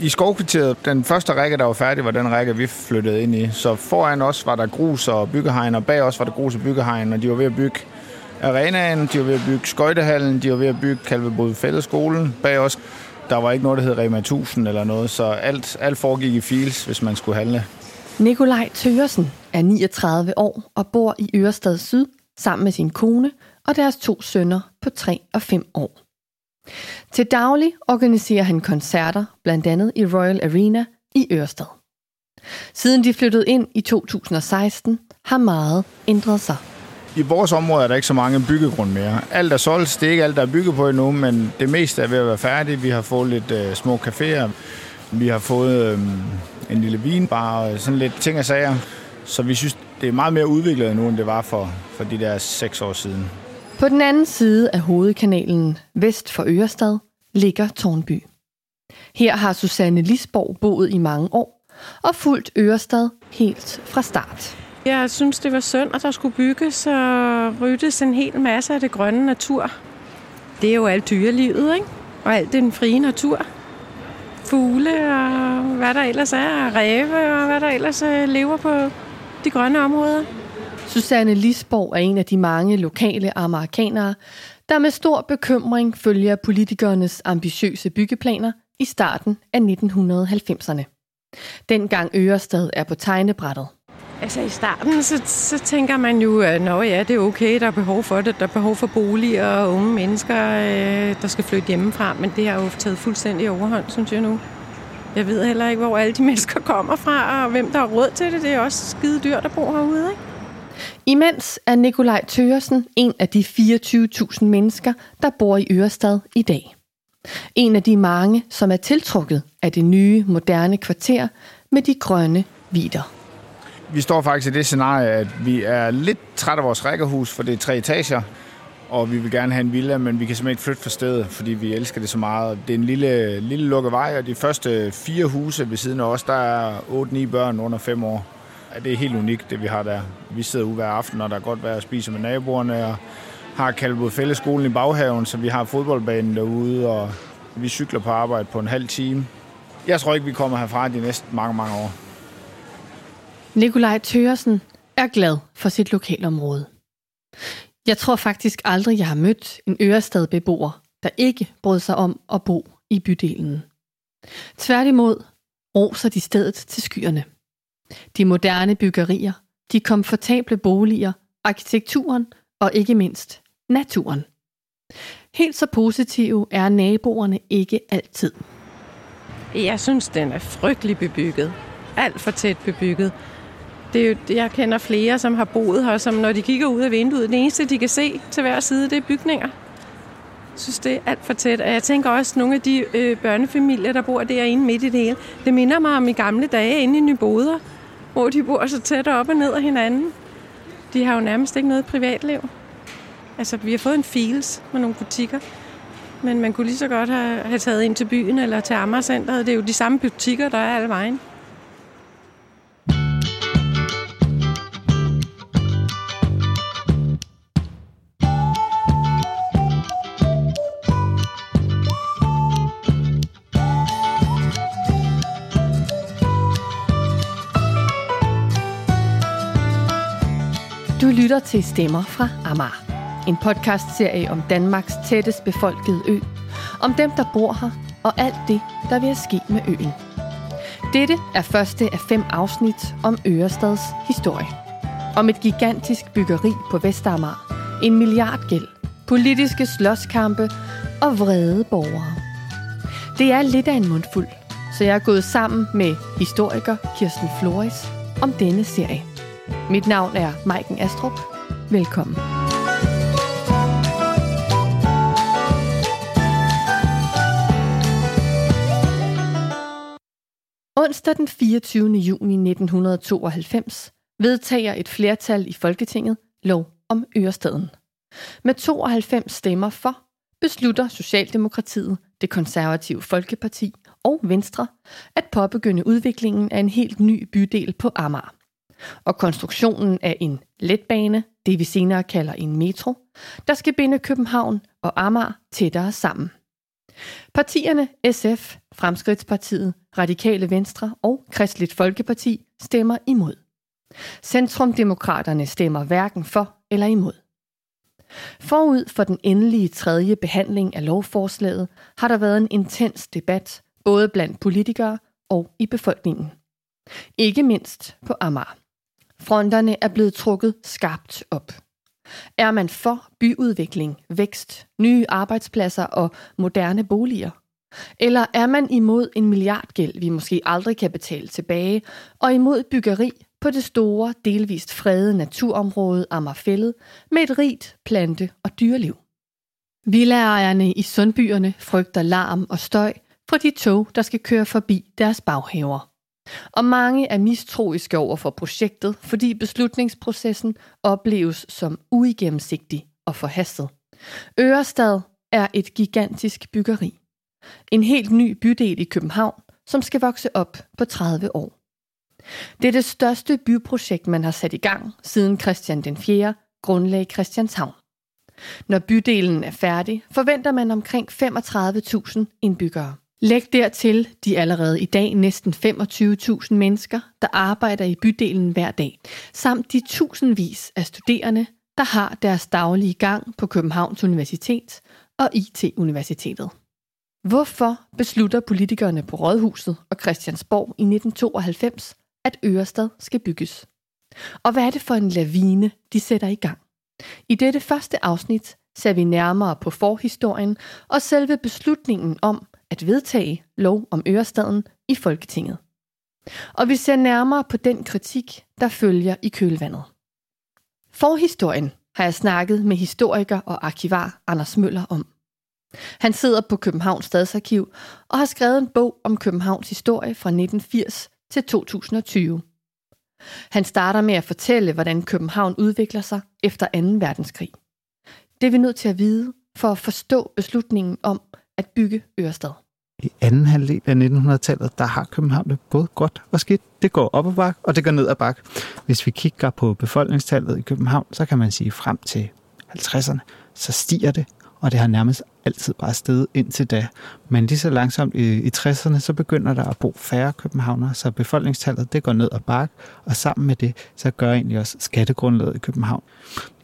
I skovkvarteret, den første række, der var færdig, var den række, vi flyttede ind i. Så foran os var der grus og byggehegn, og bag os var der grus og byggehegn, og de var ved at bygge arenaen, de var ved at bygge skøjtehallen, de var ved at bygge Kalvebod Fælleskolen Bag os, der var ikke noget, der hed Rema 1000 eller noget, så alt, alt foregik i files, hvis man skulle handle. Nikolaj Tøresen er 39 år og bor i Ørestad Syd sammen med sin kone og deres to sønner på 3 og 5 år. Til daglig organiserer han koncerter, blandt andet i Royal Arena i Ørsted. Siden de flyttede ind i 2016, har meget ændret sig. I vores område er der ikke så mange byggegrund mere. Alt er solgt, det er ikke alt, der er bygget på endnu, men det meste er ved at være færdigt. Vi har fået lidt øh, små caféer, vi har fået øh, en lille vinbar og sådan lidt ting og sager. Så vi synes, det er meget mere udviklet nu, end det var for, for de der seks år siden. På den anden side af hovedkanalen, vest for Ørestad, ligger Tornby. Her har Susanne Lisborg boet i mange år og fulgt Ørestad helt fra start. Jeg synes, det var synd, at der skulle bygges og ryddes en hel masse af det grønne natur. Det er jo alt dyrelivet, ikke? Og alt den frie natur. Fugle og hvad der ellers er, ræve og hvad der ellers øh, lever på de grønne områder. Susanne Lisborg er en af de mange lokale amerikanere, der med stor bekymring følger politikernes ambitiøse byggeplaner i starten af 1990'erne. Dengang Ørestad er på tegnebrættet. Altså i starten, så, så tænker man jo, at Nå, ja, det er okay, der er behov for det. Der er behov for boliger og unge mennesker, øh, der skal flytte hjemmefra. Men det har jo taget fuldstændig overhånd, synes jeg nu. Jeg ved heller ikke, hvor alle de mennesker kommer fra, og hvem der har råd til det. Det er også skide dyrt at bo herude, ikke? Imens er Nikolaj Tøresen en af de 24.000 mennesker, der bor i Ørestad i dag. En af de mange, som er tiltrukket af det nye, moderne kvarter med de grønne vider. Vi står faktisk i det scenarie, at vi er lidt trætte af vores rækkehus, for det er tre etager, og vi vil gerne have en villa, men vi kan simpelthen ikke flytte fra stedet, fordi vi elsker det så meget. Det er en lille, lille lukket vej, og de første fire huse ved siden af os, der er 8-9 børn under 5 år. Det er helt unikt, det vi har der. Vi sidder ude hver aften, og der er godt vejr at spise med naboerne, og har kaldt fællesskolen i baghaven, så vi har fodboldbanen derude, og vi cykler på arbejde på en halv time. Jeg tror ikke, vi kommer herfra de næste mange, mange år. Nikolaj Tøresen er glad for sit lokalområde. Jeg tror faktisk aldrig, jeg har mødt en Ørestad-beboer, der ikke brød sig om at bo i bydelen. Tværtimod roser de stedet til skyerne. De moderne byggerier, de komfortable boliger, arkitekturen og ikke mindst naturen. Helt så positive er naboerne ikke altid. Jeg synes, den er frygtelig bebygget. Alt for tæt bebygget. Det er jo, jeg kender flere, som har boet her, som når de kigger ud af vinduet, det eneste, de kan se til hver side, det er bygninger. Jeg synes, det er alt for tæt. Og jeg tænker også, at nogle af de øh, børnefamilier, der bor derinde midt i det hele, det minder mig om i gamle dage inde i Nyboder, hvor de bor så tæt op og ned af hinanden. De har jo nærmest ikke noget privatliv. Altså, vi har fået en files med nogle butikker, men man kunne lige så godt have, have taget ind til byen eller til Amagercenteret. Det er jo de samme butikker, der er alle vejen. Lytter til Stemmer fra Amager. En podcastserie om Danmarks tættest befolkede ø. Om dem, der bor her, og alt det, der vil ske med øen. Dette er første af fem afsnit om Ørestads historie. Om et gigantisk byggeri på Vestamager, en milliardgæld, politiske slåskampe og vrede borgere. Det er lidt af en mundfuld, så jeg er gået sammen med historiker Kirsten Flores om denne serie. Mit navn er Maiken Astrup. Velkommen. Onsdag den 24. juni 1992 vedtager et flertal i Folketinget lov om Ørestaden. Med 92 stemmer for beslutter Socialdemokratiet, det konservative Folkeparti og Venstre at påbegynde udviklingen af en helt ny bydel på Amager og konstruktionen af en letbane, det vi senere kalder en metro, der skal binde København og Amager tættere sammen. Partierne SF, Fremskridtspartiet, Radikale Venstre og Kristeligt Folkeparti stemmer imod. Centrumdemokraterne stemmer hverken for eller imod. Forud for den endelige tredje behandling af lovforslaget har der været en intens debat, både blandt politikere og i befolkningen. Ikke mindst på Amager. Fronterne er blevet trukket skarpt op. Er man for byudvikling, vækst, nye arbejdspladser og moderne boliger? Eller er man imod en milliardgæld, vi måske aldrig kan betale tilbage, og imod byggeri på det store, delvist fredede naturområde Amagerfællet med et rigt plante- og dyreliv? Villaejerne i sundbyerne frygter larm og støj fra de tog, der skal køre forbi deres baghaver. Og mange er mistroiske over for projektet, fordi beslutningsprocessen opleves som uigennemsigtig og forhastet. Ørestad er et gigantisk byggeri. En helt ny bydel i København, som skal vokse op på 30 år. Det er det største byprojekt, man har sat i gang siden Christian den 4. grundlagde Christianshavn. Når bydelen er færdig, forventer man omkring 35.000 indbyggere. Læg dertil de allerede i dag næsten 25.000 mennesker, der arbejder i bydelen hver dag, samt de tusindvis af studerende, der har deres daglige gang på Københavns Universitet og IT-universitetet. Hvorfor beslutter politikerne på Rådhuset og Christiansborg i 1992, at Ørestad skal bygges? Og hvad er det for en lavine, de sætter i gang? I dette første afsnit ser vi nærmere på forhistorien og selve beslutningen om, at vedtage lov om Ørestaden i Folketinget. Og vi ser nærmere på den kritik, der følger i kølvandet. Forhistorien har jeg snakket med historiker og arkivar Anders Møller om. Han sidder på Københavns Stadsarkiv og har skrevet en bog om Københavns historie fra 1980 til 2020. Han starter med at fortælle, hvordan København udvikler sig efter 2. verdenskrig. Det er vi nødt til at vide for at forstå beslutningen om at bygge Ørestad. I anden halvdel af 1900-tallet, der har København det både godt og skidt. Det går op ad bak, og det går ned ad bak. Hvis vi kigger på befolkningstallet i København, så kan man sige frem til 50'erne, så stiger det, og det har nærmest altid bare steget indtil da. Men lige så langsomt i, i 60'erne, så begynder der at bo færre københavnere, så befolkningstallet det går ned ad bak, og sammen med det, så gør egentlig også skattegrundlaget i København.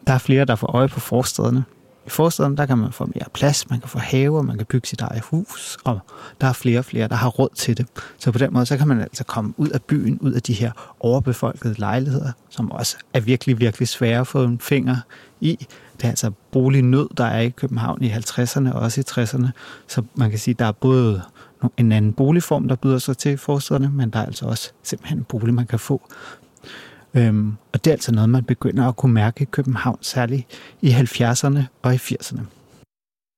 Der er flere, der får øje på forstederne. I forstaden, der kan man få mere plads, man kan få haver, man kan bygge sit eget hus, og der er flere og flere, der har råd til det. Så på den måde, så kan man altså komme ud af byen, ud af de her overbefolkede lejligheder, som også er virkelig, virkelig svære at få en finger i. Det er altså bolignød, der er i København i 50'erne og også i 60'erne. Så man kan sige, der er både en anden boligform, der byder sig til forstederne, men der er altså også simpelthen en bolig, man kan få, Øhm, og det er altså noget, man begynder at kunne mærke i København, særligt i 70'erne og i 80'erne.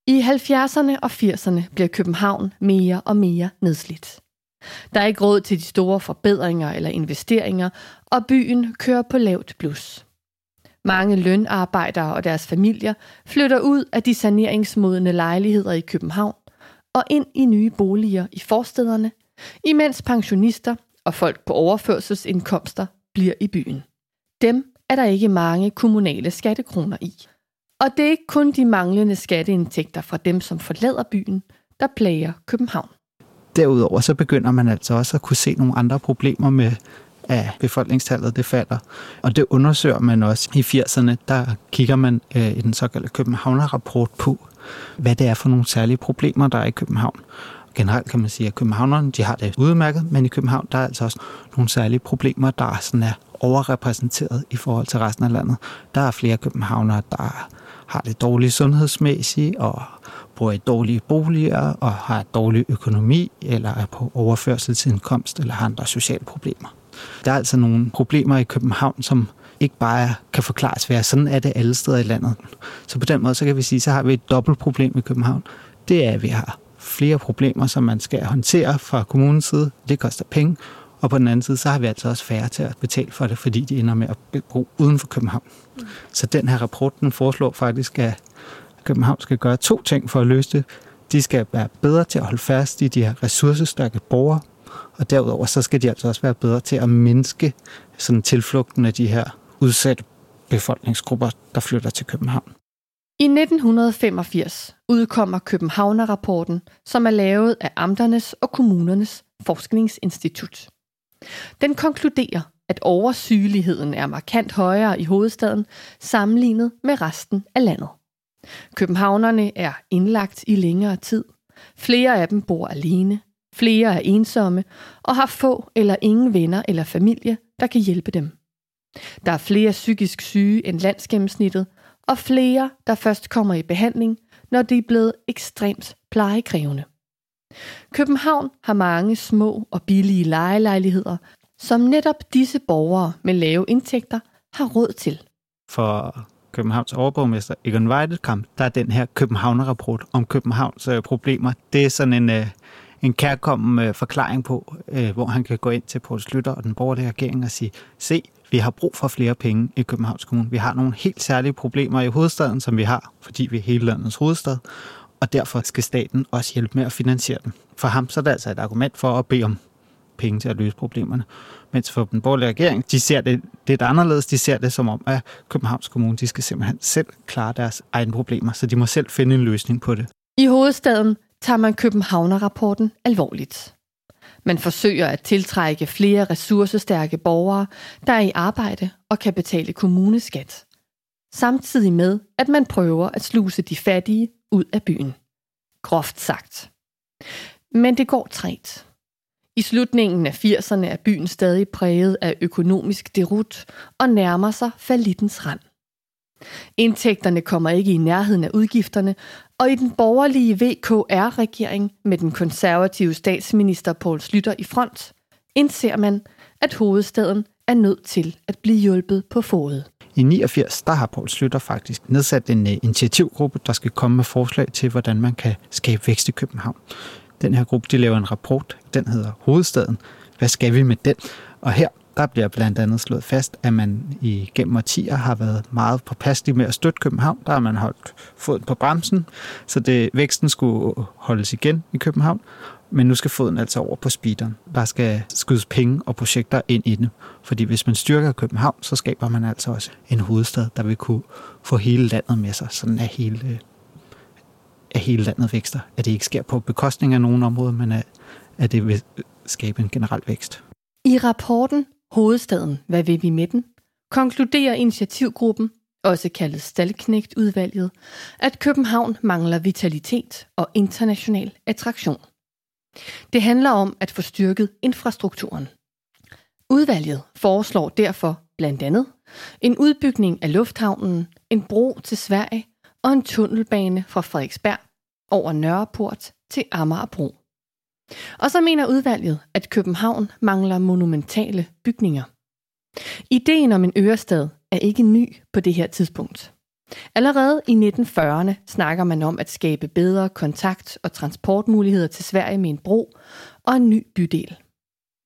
I 70'erne og 80'erne bliver København mere og mere nedslidt. Der er ikke råd til de store forbedringer eller investeringer, og byen kører på lavt blus. Mange lønarbejdere og deres familier flytter ud af de saneringsmodende lejligheder i København og ind i nye boliger i forstederne, imens pensionister og folk på overførselsindkomster bliver i byen. Dem er der ikke mange kommunale skattekroner i. Og det er ikke kun de manglende skatteindtægter fra dem, som forlader byen, der plager København. Derudover så begynder man altså også at kunne se nogle andre problemer med, at befolkningstallet det falder. Og det undersøger man også i 80'erne. Der kigger man øh, i den såkaldte Københavner-rapport på, hvad det er for nogle særlige problemer, der er i København generelt kan man sige, at københavnerne de har det udmærket, men i København der er altså også nogle særlige problemer, der sådan er overrepræsenteret i forhold til resten af landet. Der er flere københavnere, der har det dårligt sundhedsmæssigt og bor i dårlige boliger og har dårlig økonomi eller er på overførsel til indkomst eller har andre sociale problemer. Der er altså nogle problemer i København, som ikke bare kan forklares ved, at sådan er det alle steder i landet. Så på den måde, så kan vi sige, så har vi et dobbelt problem i København. Det er, at vi har flere problemer, som man skal håndtere fra kommunens side. Det koster penge. Og på den anden side, så har vi altså også færre til at betale for det, fordi de ender med at bo uden for København. Mm. Så den her rapport, den foreslår faktisk, at København skal gøre to ting for at løse det. De skal være bedre til at holde fast i de her ressourcestærke borgere, og derudover så skal de altså også være bedre til at mindske sådan tilflugten af de her udsatte befolkningsgrupper, der flytter til København. I 1985 udkommer Københavner-rapporten, som er lavet af amternes og kommunernes forskningsinstitut. Den konkluderer, at oversygeligheden er markant højere i hovedstaden sammenlignet med resten af landet. Københavnerne er indlagt i længere tid. Flere af dem bor alene. Flere er ensomme og har få eller ingen venner eller familie, der kan hjælpe dem. Der er flere psykisk syge end landsgennemsnittet, og flere, der først kommer i behandling, når de er blevet ekstremt plejekrævende. København har mange små og billige lejelejligheder, som netop disse borgere med lave indtægter har råd til. For Københavns overborgmester Egon Weidelkamp, der er den her Københavner-rapport om Københavns øh, problemer. Det er sådan en, øh, en kærkommen øh, forklaring på, øh, hvor han kan gå ind til Poul Slytter og den borgerlige regering og sige, se, vi har brug for flere penge i Københavns Kommune. Vi har nogle helt særlige problemer i hovedstaden, som vi har, fordi vi er hele landets hovedstad, og derfor skal staten også hjælpe med at finansiere dem. For ham så er det altså et argument for at bede om penge til at løse problemerne. Mens for den borgerlige regering, de ser det lidt anderledes. De ser det som om, at Københavns Kommune de skal simpelthen selv klare deres egne problemer, så de må selv finde en løsning på det. I hovedstaden tager man Københavner-rapporten alvorligt. Man forsøger at tiltrække flere ressourcestærke borgere, der er i arbejde og kan betale kommuneskat. Samtidig med, at man prøver at sluse de fattige ud af byen. Groft sagt. Men det går træt. I slutningen af 80'erne er byen stadig præget af økonomisk derut og nærmer sig falitens rand. Indtægterne kommer ikke i nærheden af udgifterne, og i den borgerlige VKR-regering med den konservative statsminister Poul Slytter i front, indser man, at hovedstaden er nødt til at blive hjulpet på fodet. I 89 der har Poul Slytter faktisk nedsat en uh, initiativgruppe, der skal komme med forslag til, hvordan man kan skabe vækst i København. Den her gruppe de laver en rapport, den hedder Hovedstaden. Hvad skal vi med den? Og her der bliver blandt andet slået fast, at man i gennem årtier har været meget påpasselig med at støtte København. Der har man holdt foden på bremsen, så det, væksten skulle holdes igen i København. Men nu skal foden altså over på speederen. Der skal skydes penge og projekter ind i den. Fordi hvis man styrker København, så skaber man altså også en hovedstad, der vil kunne få hele landet med sig. Sådan er hele, at hele landet vækster. At det ikke sker på bekostning af nogen områder, men at, at det vil skabe en generel vækst. I rapporten Hovedstaden, hvad vil vi med den? konkluderer initiativgruppen, også kaldet Stalknægt-udvalget, at København mangler vitalitet og international attraktion. Det handler om at få styrket infrastrukturen. Udvalget foreslår derfor blandt andet en udbygning af lufthavnen, en bro til Sverige og en tunnelbane fra Frederiksberg over Nørreport til Amagerbro. Og så mener udvalget, at København mangler monumentale bygninger. Ideen om en ørestad er ikke ny på det her tidspunkt. Allerede i 1940'erne snakker man om at skabe bedre kontakt- og transportmuligheder til Sverige med en bro og en ny bydel.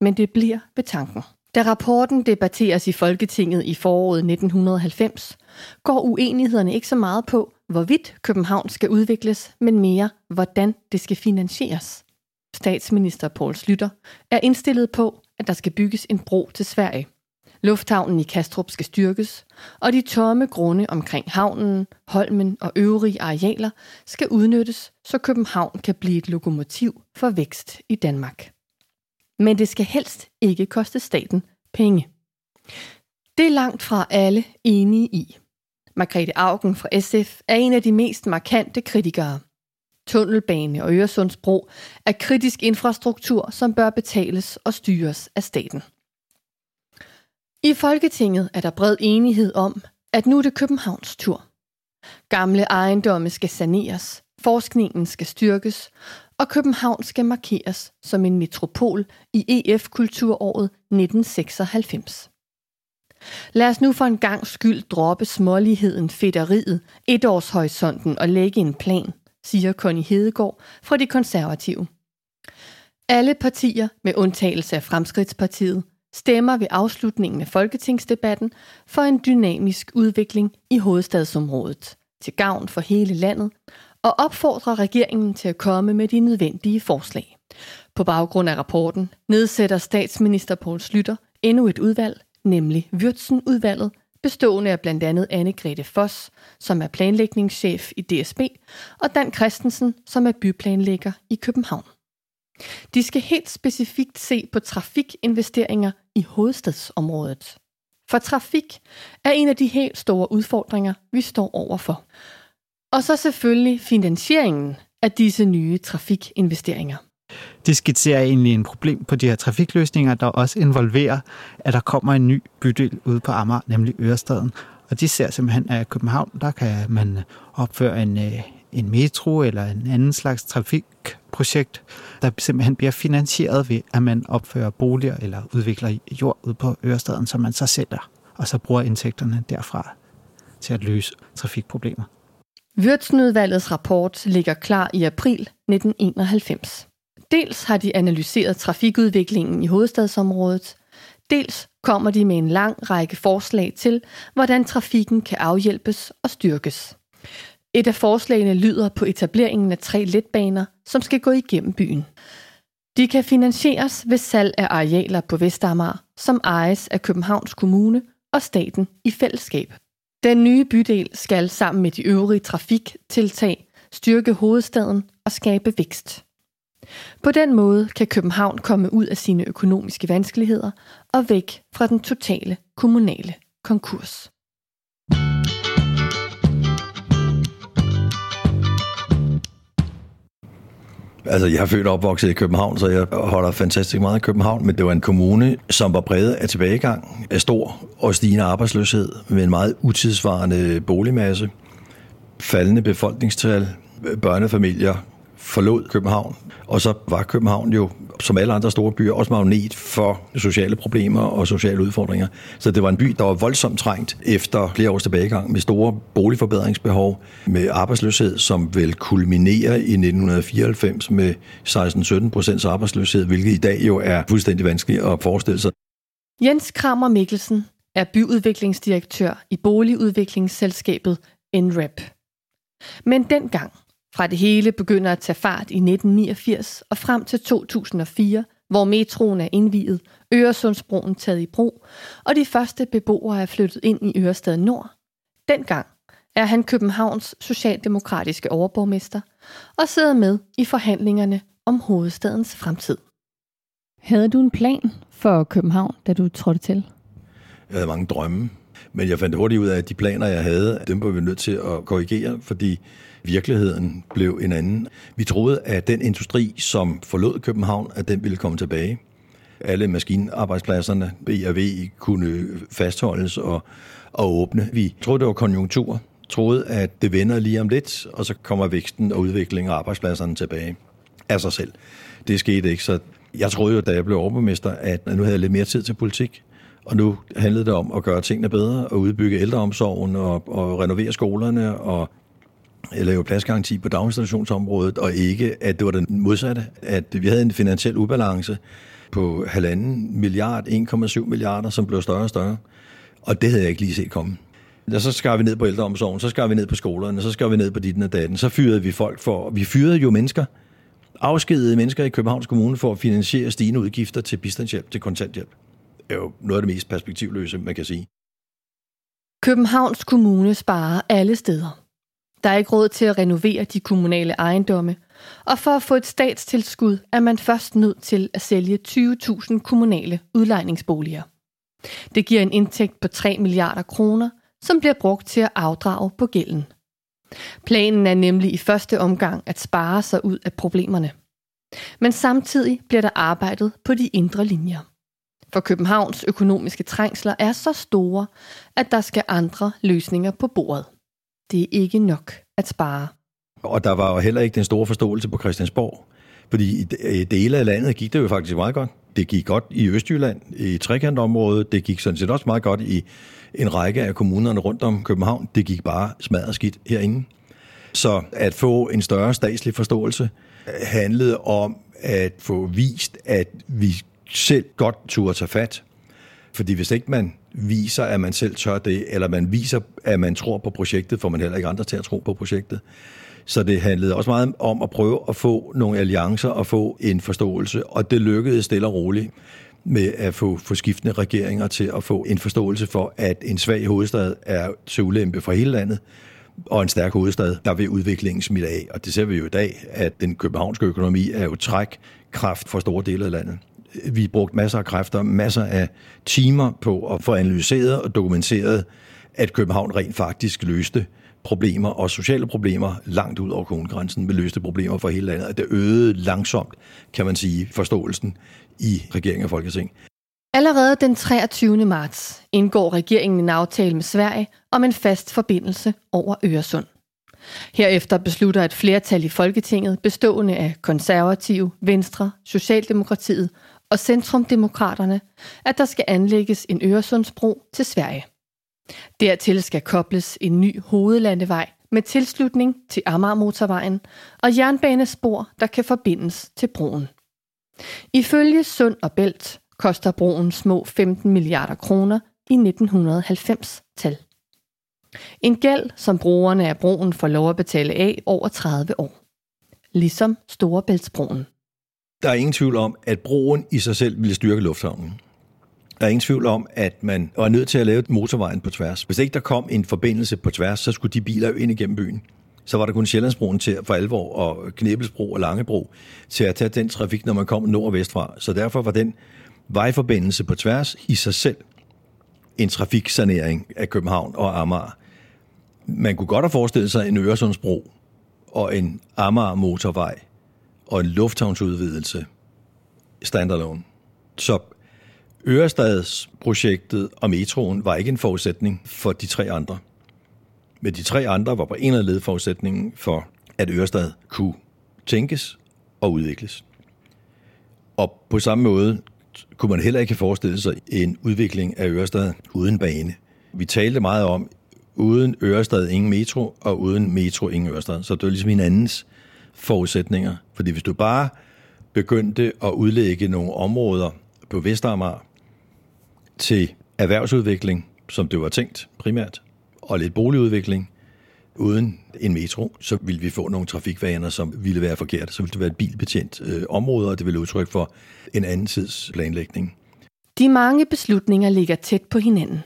Men det bliver ved tanken. Da rapporten debatteres i Folketinget i foråret 1990, går uenighederne ikke så meget på, hvorvidt København skal udvikles, men mere, hvordan det skal finansieres. Statsminister Poul Slytter er indstillet på, at der skal bygges en bro til Sverige. Lufthavnen i Kastrup skal styrkes, og de tomme grunde omkring havnen, Holmen og øvrige arealer skal udnyttes, så København kan blive et lokomotiv for vækst i Danmark. Men det skal helst ikke koste staten penge. Det er langt fra alle enige i. Margrethe Augen fra SF er en af de mest markante kritikere. Tunnelbane og Øresundsbro er kritisk infrastruktur, som bør betales og styres af staten. I Folketinget er der bred enighed om, at nu er det Københavns tur. Gamle ejendomme skal saneres, forskningen skal styrkes, og København skal markeres som en metropol i EF-kulturåret 1996. Lad os nu for en gang skyld droppe småligheden, fedteriet, etårshorisonten og lægge en plan, siger Connie Hedegaard fra de konservative. Alle partier, med undtagelse af Fremskridtspartiet, stemmer ved afslutningen af folketingsdebatten for en dynamisk udvikling i hovedstadsområdet til gavn for hele landet og opfordrer regeringen til at komme med de nødvendige forslag. På baggrund af rapporten nedsætter statsminister Poul Slytter endnu et udvalg, nemlig Vyrtsen-udvalget, bestående af blandt andet Anne-Grethe Foss, som er planlægningschef i DSB, og Dan Christensen, som er byplanlægger i København. De skal helt specifikt se på trafikinvesteringer i hovedstadsområdet. For trafik er en af de helt store udfordringer, vi står overfor. Og så selvfølgelig finansieringen af disse nye trafikinvesteringer. De skitserer egentlig en problem på de her trafikløsninger, der også involverer, at der kommer en ny bydel ude på Amager, nemlig Ørestaden. Og de ser simpelthen, at i København, der kan man opføre en, øh, en metro eller en anden slags trafikprojekt, der simpelthen bliver finansieret ved, at man opfører boliger eller udvikler jord ud på Ørestaden, som man så sælger, og så bruger indtægterne derfra til at løse trafikproblemer. Würtzenudvalgets rapport ligger klar i april 1991. Dels har de analyseret trafikudviklingen i hovedstadsområdet, dels kommer de med en lang række forslag til, hvordan trafikken kan afhjælpes og styrkes. Et af forslagene lyder på etableringen af tre letbaner, som skal gå igennem byen. De kan finansieres ved salg af arealer på Vestamager, som ejes af Københavns Kommune og staten i fællesskab. Den nye bydel skal sammen med de øvrige trafiktiltag styrke hovedstaden og skabe vækst. På den måde kan København komme ud af sine økonomiske vanskeligheder og væk fra den totale kommunale konkurs. Altså, jeg er født og opvokset i København, så jeg holder fantastisk meget af København, men det var en kommune, som var præget af tilbagegang, af stor og stigende arbejdsløshed, med en meget utidsvarende boligmasse, faldende befolkningstal, børnefamilier forlod København, og så var København jo, som alle andre store byer, også magnet for sociale problemer og sociale udfordringer. Så det var en by, der var voldsomt trængt efter flere års tilbagegang med store boligforbedringsbehov, med arbejdsløshed, som vil kulminere i 1994 med 16-17 procents arbejdsløshed, hvilket i dag jo er fuldstændig vanskeligt at forestille sig. Jens Kramer Mikkelsen er byudviklingsdirektør i boligudviklingsselskabet NREP. Men dengang fra det hele begynder at tage fart i 1989 og frem til 2004, hvor metroen er indviet, Øresundsbroen taget i brug, og de første beboere er flyttet ind i Ørestad Nord. Dengang er han Københavns socialdemokratiske overborgmester og sidder med i forhandlingerne om hovedstadens fremtid. Havde du en plan for København, da du trådte til? Jeg havde mange drømme, men jeg fandt hurtigt ud af, at de planer, jeg havde, dem var vi nødt til at korrigere, fordi Virkeligheden blev en anden. Vi troede, at den industri, som forlod København, at den ville komme tilbage. Alle maskinarbejdspladserne, BRV, kunne fastholdes og, og åbne. Vi troede, det var konjunktur. Troede, at det vender lige om lidt, og så kommer væksten og udviklingen af arbejdspladserne tilbage af sig selv. Det skete ikke, så jeg troede jo, da jeg blev overborgmester, at nu havde jeg lidt mere tid til politik. Og nu handlede det om at gøre tingene bedre, og udbygge ældreomsorgen, og, og renovere skolerne, og lave pladsgaranti på daginstitutionsområdet, og ikke, at det var den modsatte, at vi havde en finansiel ubalance på halvanden milliard, 1,7 milliarder, som blev større og større. Og det havde jeg ikke lige set komme. Og så skar vi ned på ældreomsorgen, så skar vi ned på skolerne, så skar vi ned på dit og datten, så fyrede vi folk for, vi fyrede jo mennesker, afskedede mennesker i Københavns Kommune for at finansiere stigende udgifter til bistandshjælp, til kontanthjælp. Det er jo noget af det mest perspektivløse, man kan sige. Københavns Kommune sparer alle steder. Der er ikke råd til at renovere de kommunale ejendomme, og for at få et statstilskud er man først nødt til at sælge 20.000 kommunale udlejningsboliger. Det giver en indtægt på 3 milliarder kroner, som bliver brugt til at afdrage på gælden. Planen er nemlig i første omgang at spare sig ud af problemerne. Men samtidig bliver der arbejdet på de indre linjer. For Københavns økonomiske trængsler er så store, at der skal andre løsninger på bordet det er ikke nok at spare. Og der var jo heller ikke den store forståelse på Christiansborg. Fordi i dele af landet gik det jo faktisk meget godt. Det gik godt i Østjylland, i trekantområdet. Det gik sådan set også meget godt i en række af kommunerne rundt om København. Det gik bare smadret skidt herinde. Så at få en større statslig forståelse handlede om at få vist, at vi selv godt turde tage fat. Fordi hvis ikke man viser, at man selv tør det, eller man viser, at man tror på projektet, får man heller ikke andre til at tro på projektet. Så det handlede også meget om at prøve at få nogle alliancer og få en forståelse, og det lykkedes stille og roligt. med at få, få skiftende regeringer til at få en forståelse for, at en svag hovedstad er til ulempe for hele landet, og en stærk hovedstad, der vil udviklingen smitte af. Og det ser vi jo i dag, at den københavnske økonomi er jo trækkraft for store dele af landet. Vi brugte masser af kræfter, masser af timer på at få analyseret og dokumenteret, at København rent faktisk løste problemer og sociale problemer langt ud over kommunegrænsen, med løste problemer for hele landet. Det øgede langsomt, kan man sige, forståelsen i regeringen og Folketing. Allerede den 23. marts indgår regeringen en aftale med Sverige om en fast forbindelse over Øresund. Herefter beslutter et flertal i Folketinget bestående af konservative, Venstre, Socialdemokratiet og Centrumdemokraterne, at der skal anlægges en Øresundsbro til Sverige. Dertil skal kobles en ny hovedlandevej med tilslutning til Amagermotorvejen og jernbanespor, der kan forbindes til broen. Ifølge Sund og Bælt koster broen små 15 milliarder kroner i 1990-tal. En gæld, som brugerne af broen får lov at betale af over 30 år. Ligesom Storebæltsbroen. Der er ingen tvivl om, at broen i sig selv ville styrke lufthavnen. Der er ingen tvivl om, at man var nødt til at lave motorvejen på tværs. Hvis ikke der kom en forbindelse på tværs, så skulle de biler jo ind igennem byen. Så var der kun Sjællandsbroen til for alvor, og Knebelsbro og Langebro til at tage den trafik, når man kom nord og vestfra. Så derfor var den vejforbindelse på tværs i sig selv en trafiksanering af København og Amager. Man kunne godt have forestillet sig en Øresundsbro og en Amager motorvej og en lufthavnsudvidelse standalone. Så Ørestadsprojektet og metroen var ikke en forudsætning for de tre andre. Men de tre andre var på en eller anden led forudsætningen for, at Ørestad kunne tænkes og udvikles. Og på samme måde kunne man heller ikke forestille sig en udvikling af Ørestad uden bane. Vi talte meget om, uden Ørestad ingen metro, og uden metro ingen Ørestad. Så det var ligesom hinandens forudsætninger. Fordi hvis du bare begyndte at udlægge nogle områder på Vestamager til erhvervsudvikling, som det var tænkt primært, og lidt boligudvikling, uden en metro, så ville vi få nogle trafikvaner, som ville være forkerte. Så ville det være et bilbetjent øh, område, og det ville udtrykke for en anden tids planlægning. De mange beslutninger ligger tæt på hinanden.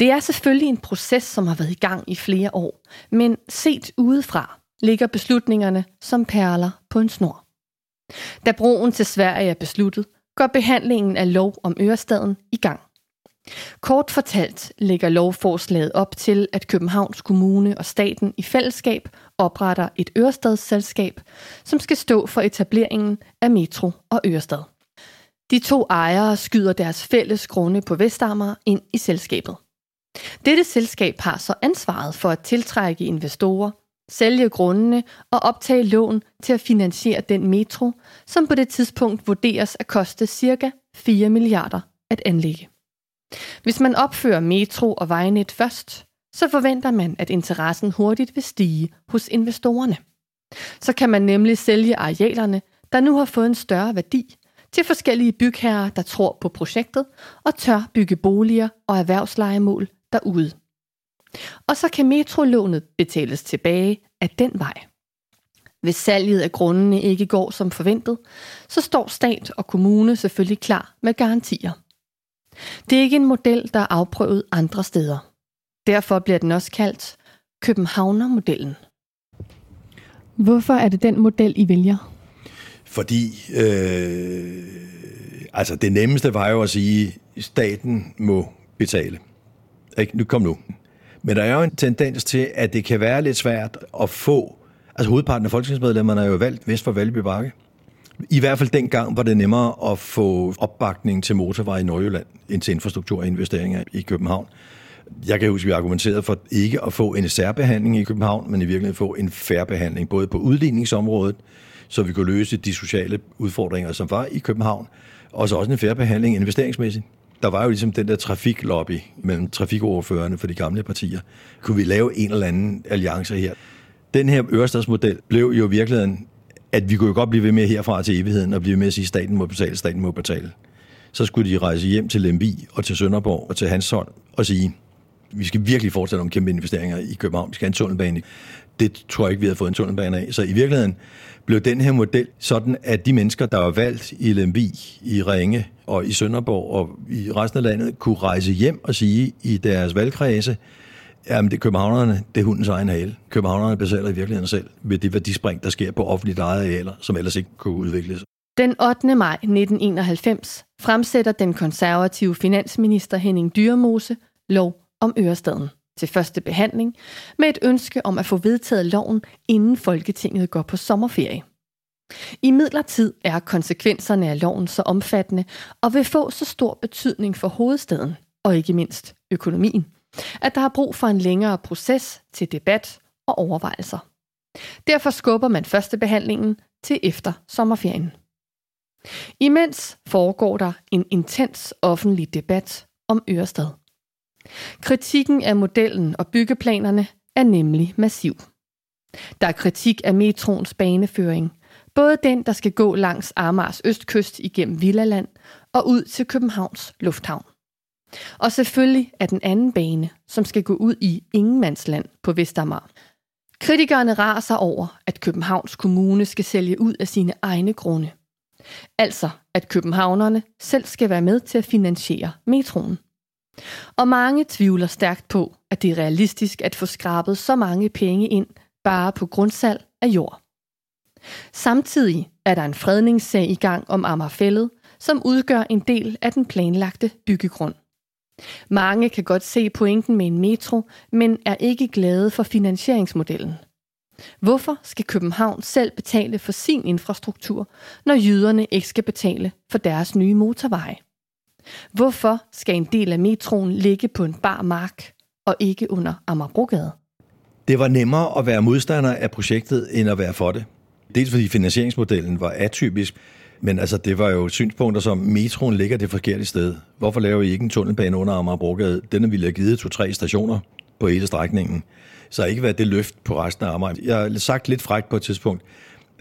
Det er selvfølgelig en proces, som har været i gang i flere år, men set udefra ligger beslutningerne som perler på en snor. Da broen til Sverige er besluttet, går behandlingen af lov om Ørestaden i gang. Kort fortalt lægger lovforslaget op til, at Københavns Kommune og staten i fællesskab opretter et Ørestadsselskab, som skal stå for etableringen af Metro og Ørestad. De to ejere skyder deres fælles grunde på Vestamager ind i selskabet. Dette selskab har så ansvaret for at tiltrække investorer, sælge grundene og optage lån til at finansiere den metro, som på det tidspunkt vurderes at koste ca. 4 milliarder at anlægge. Hvis man opfører metro og vejnet først, så forventer man, at interessen hurtigt vil stige hos investorerne. Så kan man nemlig sælge arealerne, der nu har fået en større værdi, til forskellige bygherrer, der tror på projektet og tør bygge boliger og erhvervslejemål derude. Og så kan metrolånet betales tilbage af den vej. Hvis salget af grundene ikke går som forventet, så står stat og kommune selvfølgelig klar med garantier. Det er ikke en model, der er afprøvet andre steder. Derfor bliver den også kaldt Københavner-modellen. Hvorfor er det den model, I vælger? Fordi øh, altså det nemmeste var jo at sige, at staten må betale. Ikke? Nu kom nu. Men der er jo en tendens til, at det kan være lidt svært at få... Altså hovedparten af folketingsmedlemmerne er jo valgt vest for Valby Bakke. I hvert fald dengang var det nemmere at få opbakning til motorvej i Nordjylland end til infrastrukturinvesteringer i København. Jeg kan huske, at vi argumenterede for ikke at få en særbehandling i København, men i virkeligheden få en færre behandling, både på udligningsområdet, så vi kunne løse de sociale udfordringer, som var i København, og så også en færre behandling investeringsmæssigt. Der var jo ligesom den der trafiklobby mellem trafikoverførerne for de gamle partier. Kunne vi lave en eller anden alliance her? Den her Ørestadsmodel blev jo i virkeligheden at vi kunne jo godt blive ved med herfra til evigheden og blive med at sige, at staten må betale, staten må betale. Så skulle de rejse hjem til Lemvi og til Sønderborg og til Hansholm og sige, Vi skal virkelig fortsætte om kæmpe investeringer i København. Vi skal have en tunnelbane. Det tror jeg ikke, vi havde fået en tunnelbane af. Så i virkeligheden blev den her model sådan, at de mennesker, der var valgt i Lemvi, i Ringe og i Sønderborg og i resten af landet, kunne rejse hjem og sige i deres valgkredse, Jamen, det er københavnerne, det er hundens egen hale. Københavnerne besætter i virkeligheden selv ved det værdispring, der sker på offentligt ejet arealer, som ellers ikke kunne udvikles. Den 8. maj 1991 fremsætter den konservative finansminister Henning Dyremose lov om Ørestaden til første behandling med et ønske om at få vedtaget loven, inden Folketinget går på sommerferie. I midlertid er konsekvenserne af loven så omfattende og vil få så stor betydning for hovedstaden og ikke mindst økonomien, at der har brug for en længere proces til debat og overvejelser. Derfor skubber man første behandlingen til efter sommerferien. Imens foregår der en intens offentlig debat om Ørestad. Kritikken af modellen og byggeplanerne er nemlig massiv. Der er kritik af metroens baneføring, både den, der skal gå langs Amars østkyst igennem Villaland og ud til Københavns Lufthavn. Og selvfølgelig er den anden bane, som skal gå ud i Ingenmandsland på Vestermar. Kritikerne raser over, at Københavns Kommune skal sælge ud af sine egne grunde. Altså, at københavnerne selv skal være med til at finansiere metroen. Og mange tvivler stærkt på, at det er realistisk at få skrabet så mange penge ind bare på grundsalg af jord. Samtidig er der en fredningssag i gang om Amagerfællet, som udgør en del af den planlagte byggegrund. Mange kan godt se pointen med en metro, men er ikke glade for finansieringsmodellen. Hvorfor skal København selv betale for sin infrastruktur, når jyderne ikke skal betale for deres nye motorveje? Hvorfor skal en del af metroen ligge på en bar mark og ikke under Amagerbrogade? Det var nemmere at være modstander af projektet, end at være for det. Dels fordi finansieringsmodellen var atypisk, men altså, det var jo synspunkter som, metroen ligger det forkerte sted. Hvorfor laver I ikke en tunnelbane under Amagerbrogade? Den ville have givet to-tre stationer på hele strækningen. Så ikke været det løft på resten af Amager. Jeg har sagt lidt frækt på et tidspunkt,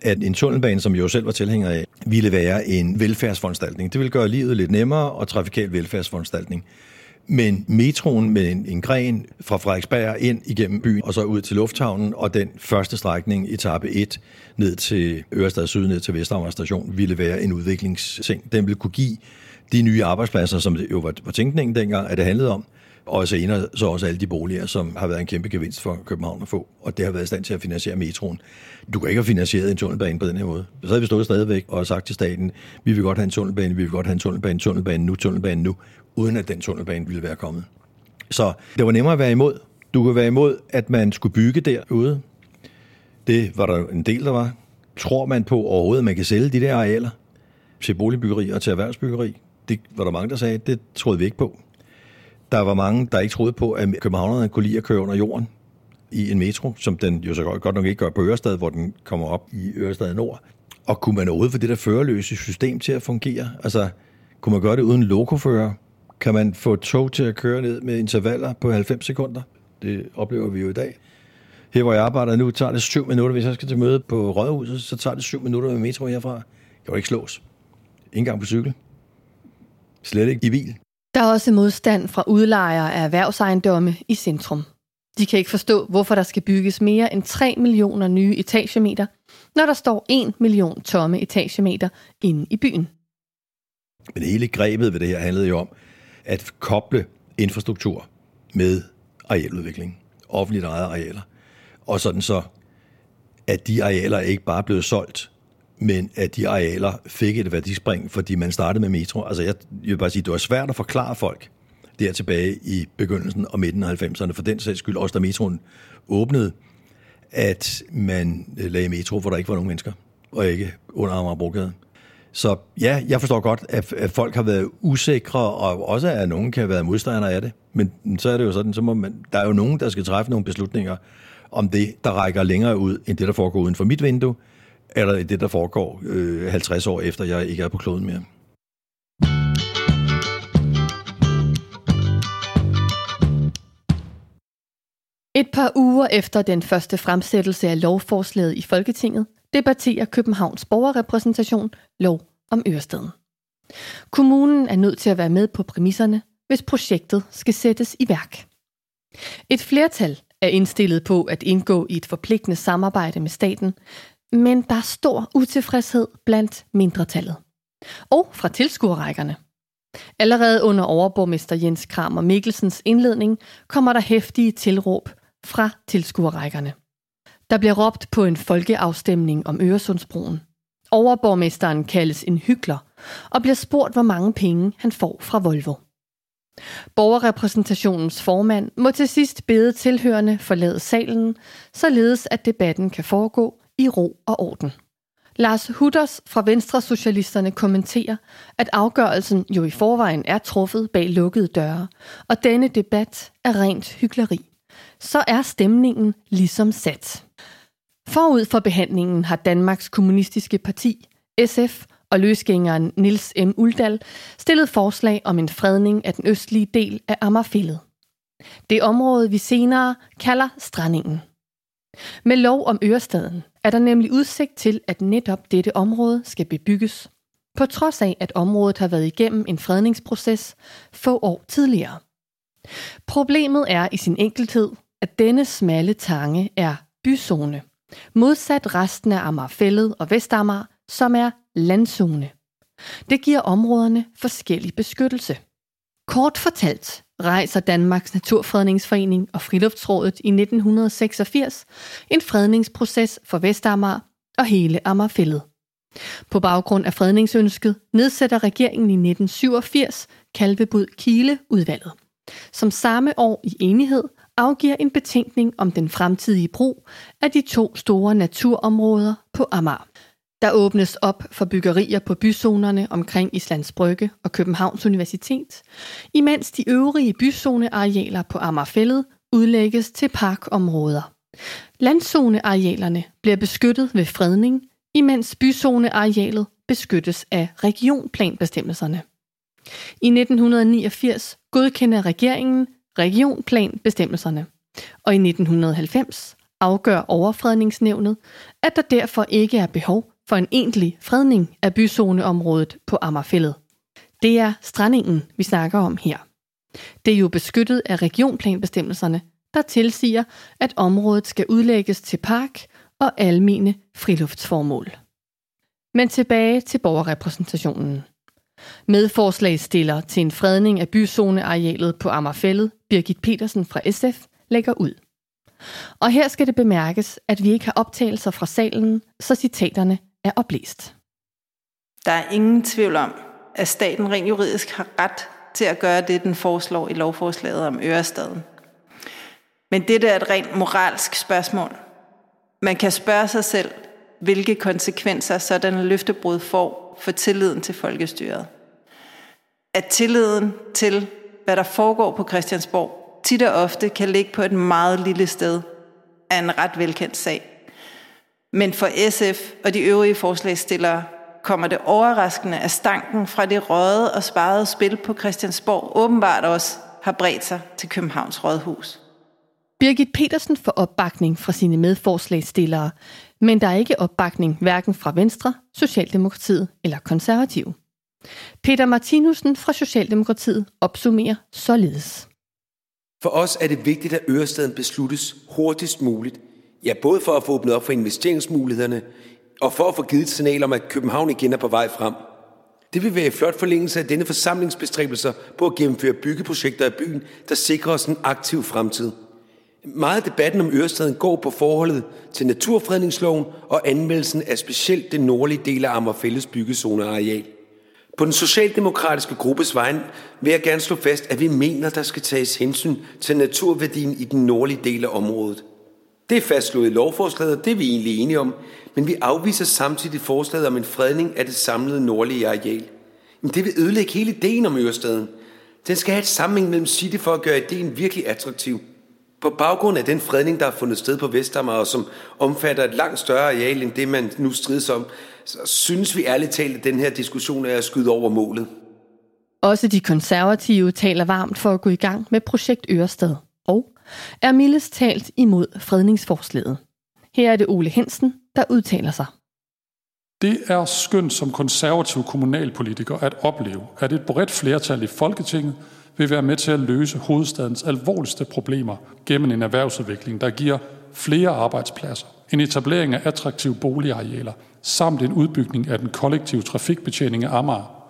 at en tunnelbane, som jeg jo selv var tilhænger af, ville være en velfærdsforanstaltning. Det ville gøre livet lidt nemmere og trafikal velfærdsforanstaltning. Men metroen med en, en gren fra Frederiksberg ind igennem byen og så ud til lufthavnen, og den første strækning, etape 1, ned til Ørestad Syd, ned til Vestamager station, ville være en udviklingsting. Den ville kunne give de nye arbejdspladser, som det jo var, var tænkningen dengang, at det handlede om, og senere så også alle de boliger, som har været en kæmpe gevinst for København at få, og det har været i stand til at finansiere metroen. Du kan ikke have finansieret en tunnelbane på den her måde. Så havde vi stået stadigvæk og sagt til staten, vi vil godt have en tunnelbane, vi vil godt have en tunnelbane, tunnelbane nu, tunnelbane nu, uden at den tunnelbane ville være kommet. Så det var nemmere at være imod. Du kunne være imod, at man skulle bygge derude. Det var der en del, der var. Tror man på overhovedet, at man kan sælge de der arealer til boligbyggeri og til erhvervsbyggeri? Det var der mange, der sagde, det troede vi ikke på. Der var mange, der ikke troede på, at københavnerne kunne lide at køre under jorden i en metro, som den jo så godt nok ikke gør på Ørestad, hvor den kommer op i Ørestad Nord. Og kunne man overhovedet få det der førerløse system til at fungere? Altså, kunne man gøre det uden lokofører? Kan man få tog til at køre ned med intervaller på 90 sekunder? Det oplever vi jo i dag. Her hvor jeg arbejder nu, tager det syv minutter. Hvis jeg skal til møde på Rådhuset, så tager det syv minutter med metro herfra. Jeg kan ikke slås. Ingen gang på cykel. Slet ikke i bil. Der er også modstand fra udlejere af erhvervsejendomme i centrum. De kan ikke forstå, hvorfor der skal bygges mere end 3 millioner nye etagemeter, når der står 1 million tomme etagemeter inde i byen. Men hele grebet ved det her handlede jo om at koble infrastruktur med arealudvikling, offentligt ejede arealer. Og sådan så, at de arealer ikke bare blev solgt, men at de arealer fik et værdispring, fordi man startede med metro. Altså jeg, jeg vil bare sige, det var svært at forklare folk der tilbage i begyndelsen og midten af 90'erne, for den sags skyld, også da metroen åbnede, at man øh, lagde metro, hvor der ikke var nogen mennesker, og ikke under Amagerbrogade. Så ja, jeg forstår godt, at, at folk har været usikre, og også at nogen kan have været modstandere af det. Men så er det jo sådan, så må man, der er jo nogen, der skal træffe nogle beslutninger om det, der rækker længere ud, end det, der foregår uden for mit vindue, eller det, der foregår øh, 50 år efter, jeg ikke er på kloden mere. Et par uger efter den første fremsættelse af lovforslaget i Folketinget, debatterer Københavns borgerrepræsentation lov om Ørestaden. Kommunen er nødt til at være med på præmisserne, hvis projektet skal sættes i værk. Et flertal er indstillet på at indgå i et forpligtende samarbejde med staten, men der er stor utilfredshed blandt mindretallet. Og fra tilskuerrækkerne. Allerede under overborgmester Jens Kramer Mikkelsens indledning kommer der hæftige tilråb fra tilskuerrækkerne. Der bliver råbt på en folkeafstemning om Øresundsbroen. Overborgmesteren kaldes en hykler og bliver spurgt, hvor mange penge han får fra Volvo. Borgerrepræsentationens formand må til sidst bede tilhørende forlade salen, således at debatten kan foregå i ro og orden. Lars Hutters fra Venstre Socialisterne kommenterer, at afgørelsen jo i forvejen er truffet bag lukkede døre, og denne debat er rent hykleri. Så er stemningen ligesom sat. Forud for behandlingen har Danmarks Kommunistiske Parti, SF og løsgængeren Nils M. Uldal stillet forslag om en fredning af den østlige del af Ammerfællet. Det område, vi senere kalder Strandingen. Med lov om Ørestaden er der nemlig udsigt til, at netop dette område skal bebygges, på trods af, at området har været igennem en fredningsproces få år tidligere. Problemet er i sin enkelhed, at denne smalle tange er byzone, modsat resten af Amagerfællet og Vestamager, som er landzone. Det giver områderne forskellig beskyttelse. Kort fortalt rejser Danmarks Naturfredningsforening og Friluftsrådet i 1986 en fredningsproces for Vestamager og hele Amagerfællet. På baggrund af fredningsønsket nedsætter regeringen i 1987 Kalvebud Kile udvalget, som samme år i enighed afgiver en betænkning om den fremtidige brug af de to store naturområder på Amager. Der åbnes op for byggerier på byzonerne omkring Islands Brygge og Københavns Universitet, imens de øvrige byzonearealer på Amagerfællet udlægges til parkområder. Landzonearealerne bliver beskyttet ved fredning, imens byzonearealet beskyttes af regionplanbestemmelserne. I 1989 godkender regeringen regionplanbestemmelserne, og i 1990 afgør overfredningsnævnet, at der derfor ikke er behov for en egentlig fredning af byzoneområdet på Ammerfællet. Det er strandingen, vi snakker om her. Det er jo beskyttet af regionplanbestemmelserne, der tilsiger, at området skal udlægges til park og almene friluftsformål. Men tilbage til borgerrepræsentationen. Medforslagstiller til en fredning af byzonearealet på Ammerfællet, Birgit Petersen fra SF, lægger ud. Og her skal det bemærkes, at vi ikke har optagelser fra salen, så citaterne er oplæst. Der er ingen tvivl om, at staten rent juridisk har ret til at gøre det, den foreslår i lovforslaget om Ørestaden. Men det er et rent moralsk spørgsmål. Man kan spørge sig selv, hvilke konsekvenser sådan en løftebrud får for tilliden til folkestyret. At tilliden til, hvad der foregår på Christiansborg, tit og ofte kan ligge på et meget lille sted, er en ret velkendt sag. Men for SF og de øvrige forslagsstillere kommer det overraskende, at stanken fra det røde og sparede spil på Christiansborg åbenbart også har bredt sig til Københavns Rådhus. Birgit Petersen får opbakning fra sine medforslagsstillere, men der er ikke opbakning hverken fra Venstre, Socialdemokratiet eller Konservative. Peter Martinussen fra Socialdemokratiet opsummerer således. For os er det vigtigt, at Ørestaden besluttes hurtigst muligt, Ja, både for at få åbnet op for investeringsmulighederne, og for at få givet et signal om, at København igen er på vej frem. Det vil være i flot forlængelse af denne forsamlingsbestræbelser på at gennemføre byggeprojekter i byen, der sikrer os en aktiv fremtid. Meget af debatten om Ørestaden går på forholdet til naturfredningsloven og anmeldelsen af specielt den nordlige del af Ammerfælles byggezoneareal. På den socialdemokratiske gruppes vegne vil jeg gerne slå fast, at vi mener, der skal tages hensyn til naturværdien i den nordlige del af området. Det er fastslået i lovforslaget, og det er vi egentlig enige om, men vi afviser samtidig forslaget om en fredning af det samlede nordlige areal. Men det vil ødelægge hele ideen om Ørestaden. Den skal have et sammenhæng mellem City for at gøre ideen virkelig attraktiv. På baggrund af den fredning, der har fundet sted på Vestamager, og som omfatter et langt større areal end det, man nu strides om, så synes vi ærligt talt, at den her diskussion er at skyde over målet. Også de konservative taler varmt for at gå i gang med projekt Ørestad og er mildest talt imod fredningsforslaget. Her er det Ole Hensen, der udtaler sig. Det er skønt som konservativ kommunalpolitiker at opleve, at et bredt flertal i Folketinget vil være med til at løse hovedstadens alvorligste problemer gennem en erhvervsudvikling, der giver flere arbejdspladser, en etablering af attraktive boligarealer, samt en udbygning af den kollektive trafikbetjening af Amager.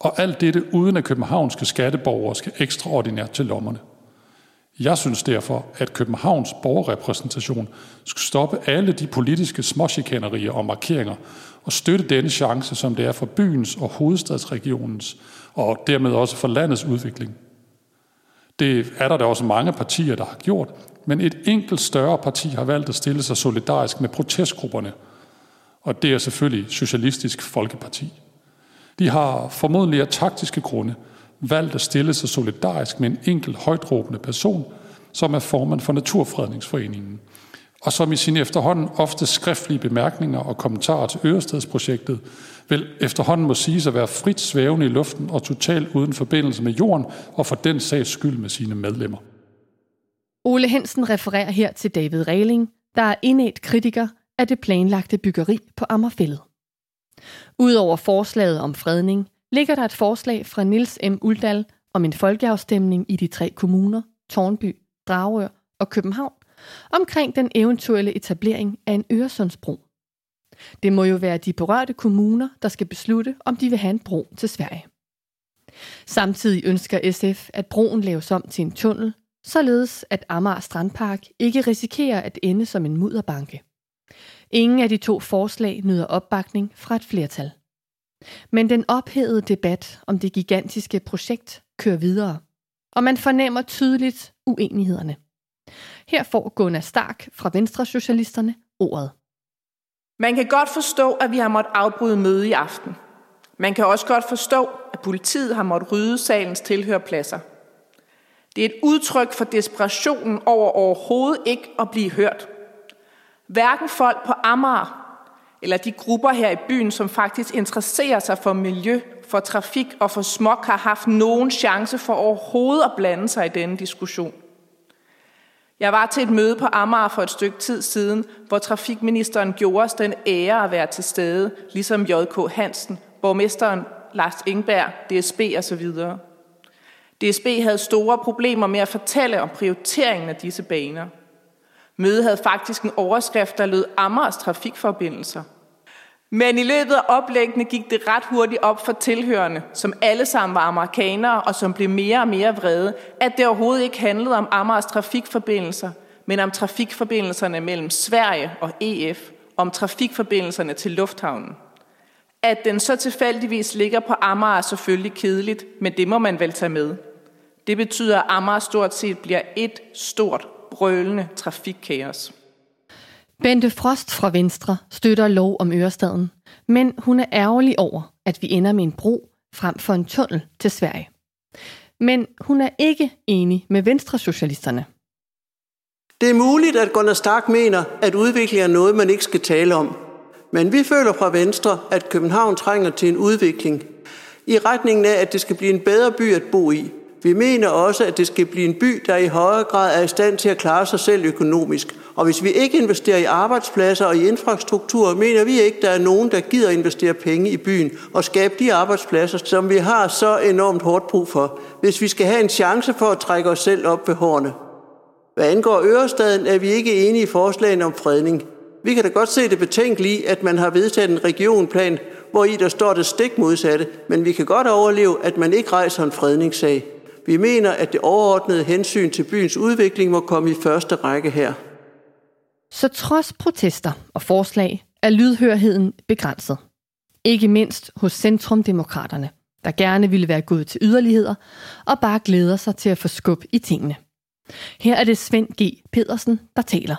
Og alt dette uden at københavnske skatteborgere skal ekstraordinært til lommerne. Jeg synes derfor, at Københavns borgerrepræsentation skal stoppe alle de politiske småchikanerier og markeringer og støtte denne chance, som det er for byens og hovedstadsregionens og dermed også for landets udvikling. Det er der da også mange partier, der har gjort, men et enkelt større parti har valgt at stille sig solidarisk med protestgrupperne, og det er selvfølgelig Socialistisk Folkeparti. De har formodentlig af taktiske grunde valgt at stille sig solidarisk med en enkelt højtråbende person, som er formand for Naturfredningsforeningen, og som i sine efterhånden ofte skriftlige bemærkninger og kommentarer til Ørestedsprojektet vil efterhånden må siges at være frit svævende i luften og totalt uden forbindelse med jorden og for den sags skyld med sine medlemmer. Ole Hensen refererer her til David Reiling, der er indet kritiker af det planlagte byggeri på Ammerfællet. Udover forslaget om fredning, ligger der et forslag fra Nils M. Uldal om en folkeafstemning i de tre kommuner, Tornby, Dragør og København, omkring den eventuelle etablering af en Øresundsbro. Det må jo være de berørte kommuner, der skal beslutte, om de vil have en bro til Sverige. Samtidig ønsker SF, at broen laves om til en tunnel, således at Amager Strandpark ikke risikerer at ende som en mudderbanke. Ingen af de to forslag nyder opbakning fra et flertal. Men den ophedede debat om det gigantiske projekt kører videre, og man fornemmer tydeligt uenighederne. Her får Gunnar Stark fra Venstre Socialisterne ordet. Man kan godt forstå, at vi har måttet afbryde møde i aften. Man kan også godt forstå, at politiet har måttet rydde salens tilhørpladser. Det er et udtryk for desperationen over overhovedet ikke at blive hørt. Hverken folk på Amager eller de grupper her i byen, som faktisk interesserer sig for miljø, for trafik og for smog, har haft nogen chance for overhovedet at blande sig i denne diskussion. Jeg var til et møde på Amager for et stykke tid siden, hvor trafikministeren gjorde os den ære at være til stede, ligesom J.K. Hansen, borgmesteren Lars Ingberg, DSB osv. DSB havde store problemer med at fortælle om prioriteringen af disse baner. Mødet havde faktisk en overskrift, der lød Amagers trafikforbindelser. Men i løbet af oplæggene gik det ret hurtigt op for tilhørende, som alle sammen var amerikanere og som blev mere og mere vrede, at det overhovedet ikke handlede om Amagers trafikforbindelser, men om trafikforbindelserne mellem Sverige og EF, om trafikforbindelserne til lufthavnen. At den så tilfældigvis ligger på Amager er selvfølgelig kedeligt, men det må man vel tage med. Det betyder, at Amager stort set bliver et stort, brølende trafikkaos. Bente Frost fra Venstre støtter lov om Ørestaden, men hun er ærgerlig over, at vi ender med en bro frem for en tunnel til Sverige. Men hun er ikke enig med Venstre-socialisterne. Det er muligt, at Gunnar Stark mener, at udvikling er noget, man ikke skal tale om. Men vi føler fra Venstre, at København trænger til en udvikling i retningen af, at det skal blive en bedre by at bo i. Vi mener også, at det skal blive en by, der i højere grad er i stand til at klare sig selv økonomisk. Og hvis vi ikke investerer i arbejdspladser og i infrastruktur, mener vi ikke, der er nogen, der gider investere penge i byen og skabe de arbejdspladser, som vi har så enormt hårdt brug for, hvis vi skal have en chance for at trække os selv op ved hårene. Hvad angår Ørestaden, er vi ikke enige i forslagene om fredning. Vi kan da godt se det betænkelige, at man har vedtaget en regionplan, hvor i der står det stik modsatte, men vi kan godt overleve, at man ikke rejser en fredningssag. Vi mener, at det overordnede hensyn til byens udvikling må komme i første række her. Så trods protester og forslag er lydhørheden begrænset. Ikke mindst hos Centrumdemokraterne, der gerne ville være gået til yderligheder og bare glæder sig til at få skub i tingene. Her er det Svend G. Pedersen, der taler.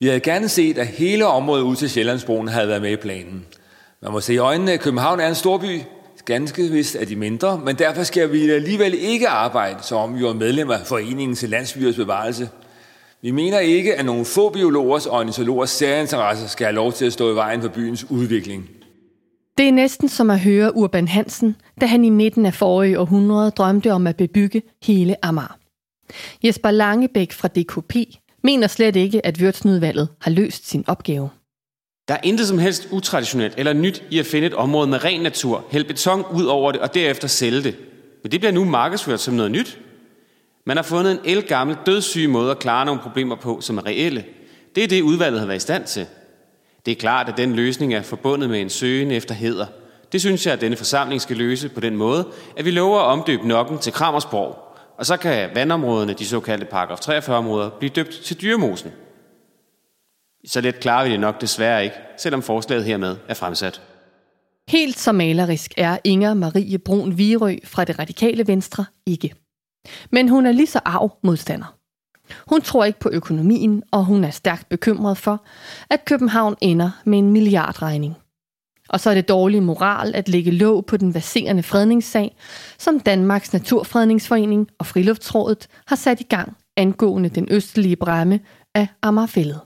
Vi havde gerne set, at hele området ud til Sjællandsbroen havde været med i planen. Man må se i øjnene, at København er en storby, ganske vist er de mindre, men derfor skal vi alligevel ikke arbejde, som om vi var medlemmer af Foreningen til Landsbyers Bevarelse. Vi mener ikke, at nogle få biologers og ornitologers særinteresser skal have lov til at stå i vejen for byens udvikling. Det er næsten som at høre Urban Hansen, da han i midten af forrige århundrede drømte om at bebygge hele Amager. Jesper Langebæk fra DKP mener slet ikke, at Vørtsnudvalget har løst sin opgave. Der er intet som helst utraditionelt eller nyt i at finde et område med ren natur, hælde beton ud over det og derefter sælge det. Men det bliver nu markedsført som noget nyt. Man har fundet en elgammel dødssyg måde at klare nogle problemer på, som er reelle. Det er det, udvalget har været i stand til. Det er klart, at den løsning er forbundet med en søgen efter heder. Det synes jeg, at denne forsamling skal løse på den måde, at vi lover at omdøbe nokken til Kramersborg, og så kan vandområdene, de såkaldte paragraf 43-områder, blive døbt til dyremosen. Så let klarer vi det nok desværre ikke, selvom forslaget hermed er fremsat. Helt så malerisk er Inger Marie Brun Virø fra det radikale venstre ikke. Men hun er lige så arv modstander. Hun tror ikke på økonomien, og hun er stærkt bekymret for, at København ender med en milliardregning. Og så er det dårlig moral at lægge låg på den baserende fredningssag, som Danmarks Naturfredningsforening og Friluftsrådet har sat i gang angående den østlige bremme af Amagerfællet.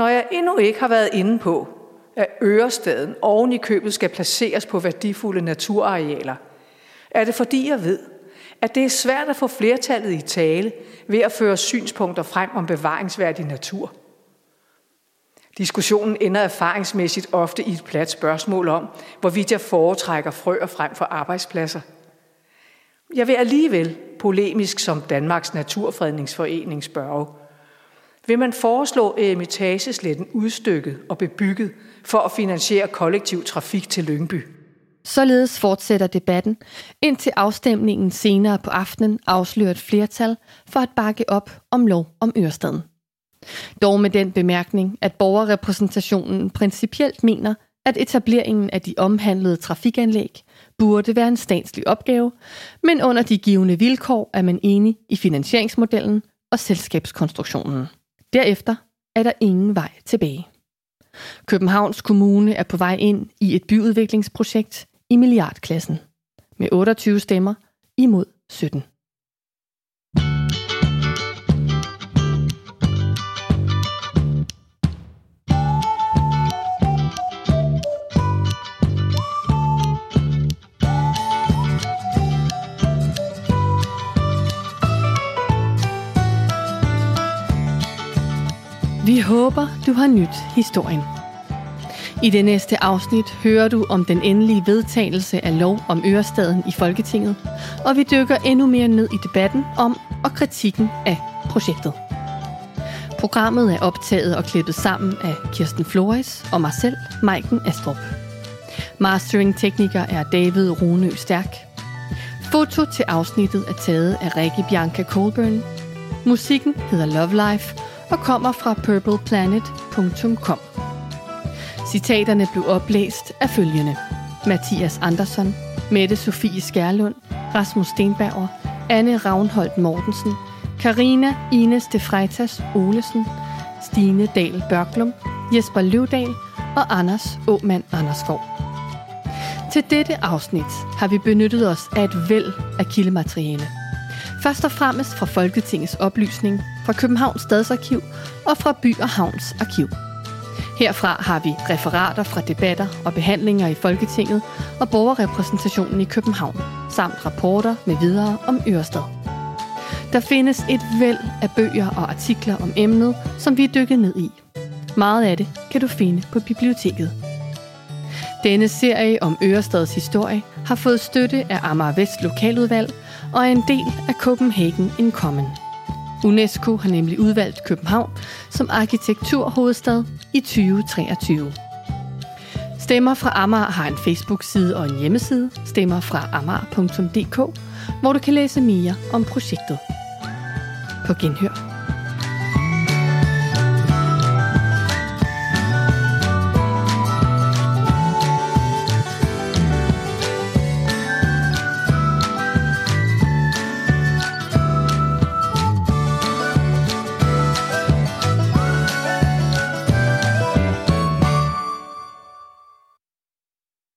Når jeg endnu ikke har været inde på, at Ørestaden oven i købet skal placeres på værdifulde naturarealer, er det fordi jeg ved, at det er svært at få flertallet i tale ved at føre synspunkter frem om bevaringsværdig natur. Diskussionen ender erfaringsmæssigt ofte i et plat spørgsmål om, hvorvidt jeg foretrækker frøer frem for arbejdspladser. Jeg vil alligevel, polemisk som Danmarks Naturfredningsforening spørge, vil man foreslå Emitagesletten udstykket og bebygget for at finansiere kollektiv trafik til Lyngby? Således fortsætter debatten, indtil afstemningen senere på aftenen afslører et flertal for at bakke op om lov om Ørestaden. Dog med den bemærkning, at borgerrepræsentationen principielt mener, at etableringen af de omhandlede trafikanlæg burde være en statslig opgave, men under de givende vilkår er man enig i finansieringsmodellen og selskabskonstruktionen. Derefter er der ingen vej tilbage. Københavns Kommune er på vej ind i et byudviklingsprojekt i milliardklassen med 28 stemmer imod 17. Vi håber, du har nyt historien. I det næste afsnit hører du om den endelige vedtagelse af lov om Ørestaden i Folketinget, og vi dykker endnu mere ned i debatten om og kritikken af projektet. Programmet er optaget og klippet sammen af Kirsten Flores og mig selv, Maiken Astrup. Mastering-tekniker er David Rune Stærk. Foto til afsnittet er taget af Rikke Bianca Colburn. Musikken hedder Love Life og kommer fra purpleplanet.com. Citaterne blev oplæst af følgende. Mathias Andersson, Mette Sofie Skærlund, Rasmus Stenbauer, Anne Ravnholdt Mortensen, Karina Ines de Freitas Olesen, Stine Dahl Børglum, Jesper Løvdal og Anders Åmand Anderskov. Til dette afsnit har vi benyttet os af et væld af kildemateriale. Først og fremmest fra Folketingets oplysning, fra Københavns Stadsarkiv og fra By og Havns Arkiv. Herfra har vi referater fra debatter og behandlinger i Folketinget og borgerrepræsentationen i København, samt rapporter med videre om Ørestad. Der findes et væld af bøger og artikler om emnet, som vi er dykket ned i. Meget af det kan du finde på biblioteket. Denne serie om Ørestads historie har fået støtte af Amager Vest Lokaludvalg og er en del af Copenhagen in Common. UNESCO har nemlig udvalgt København som arkitekturhovedstad i 2023. Stemmer fra Amager har en Facebook-side og en hjemmeside, stemmer fra amager.dk, hvor du kan læse mere om projektet. På genhør.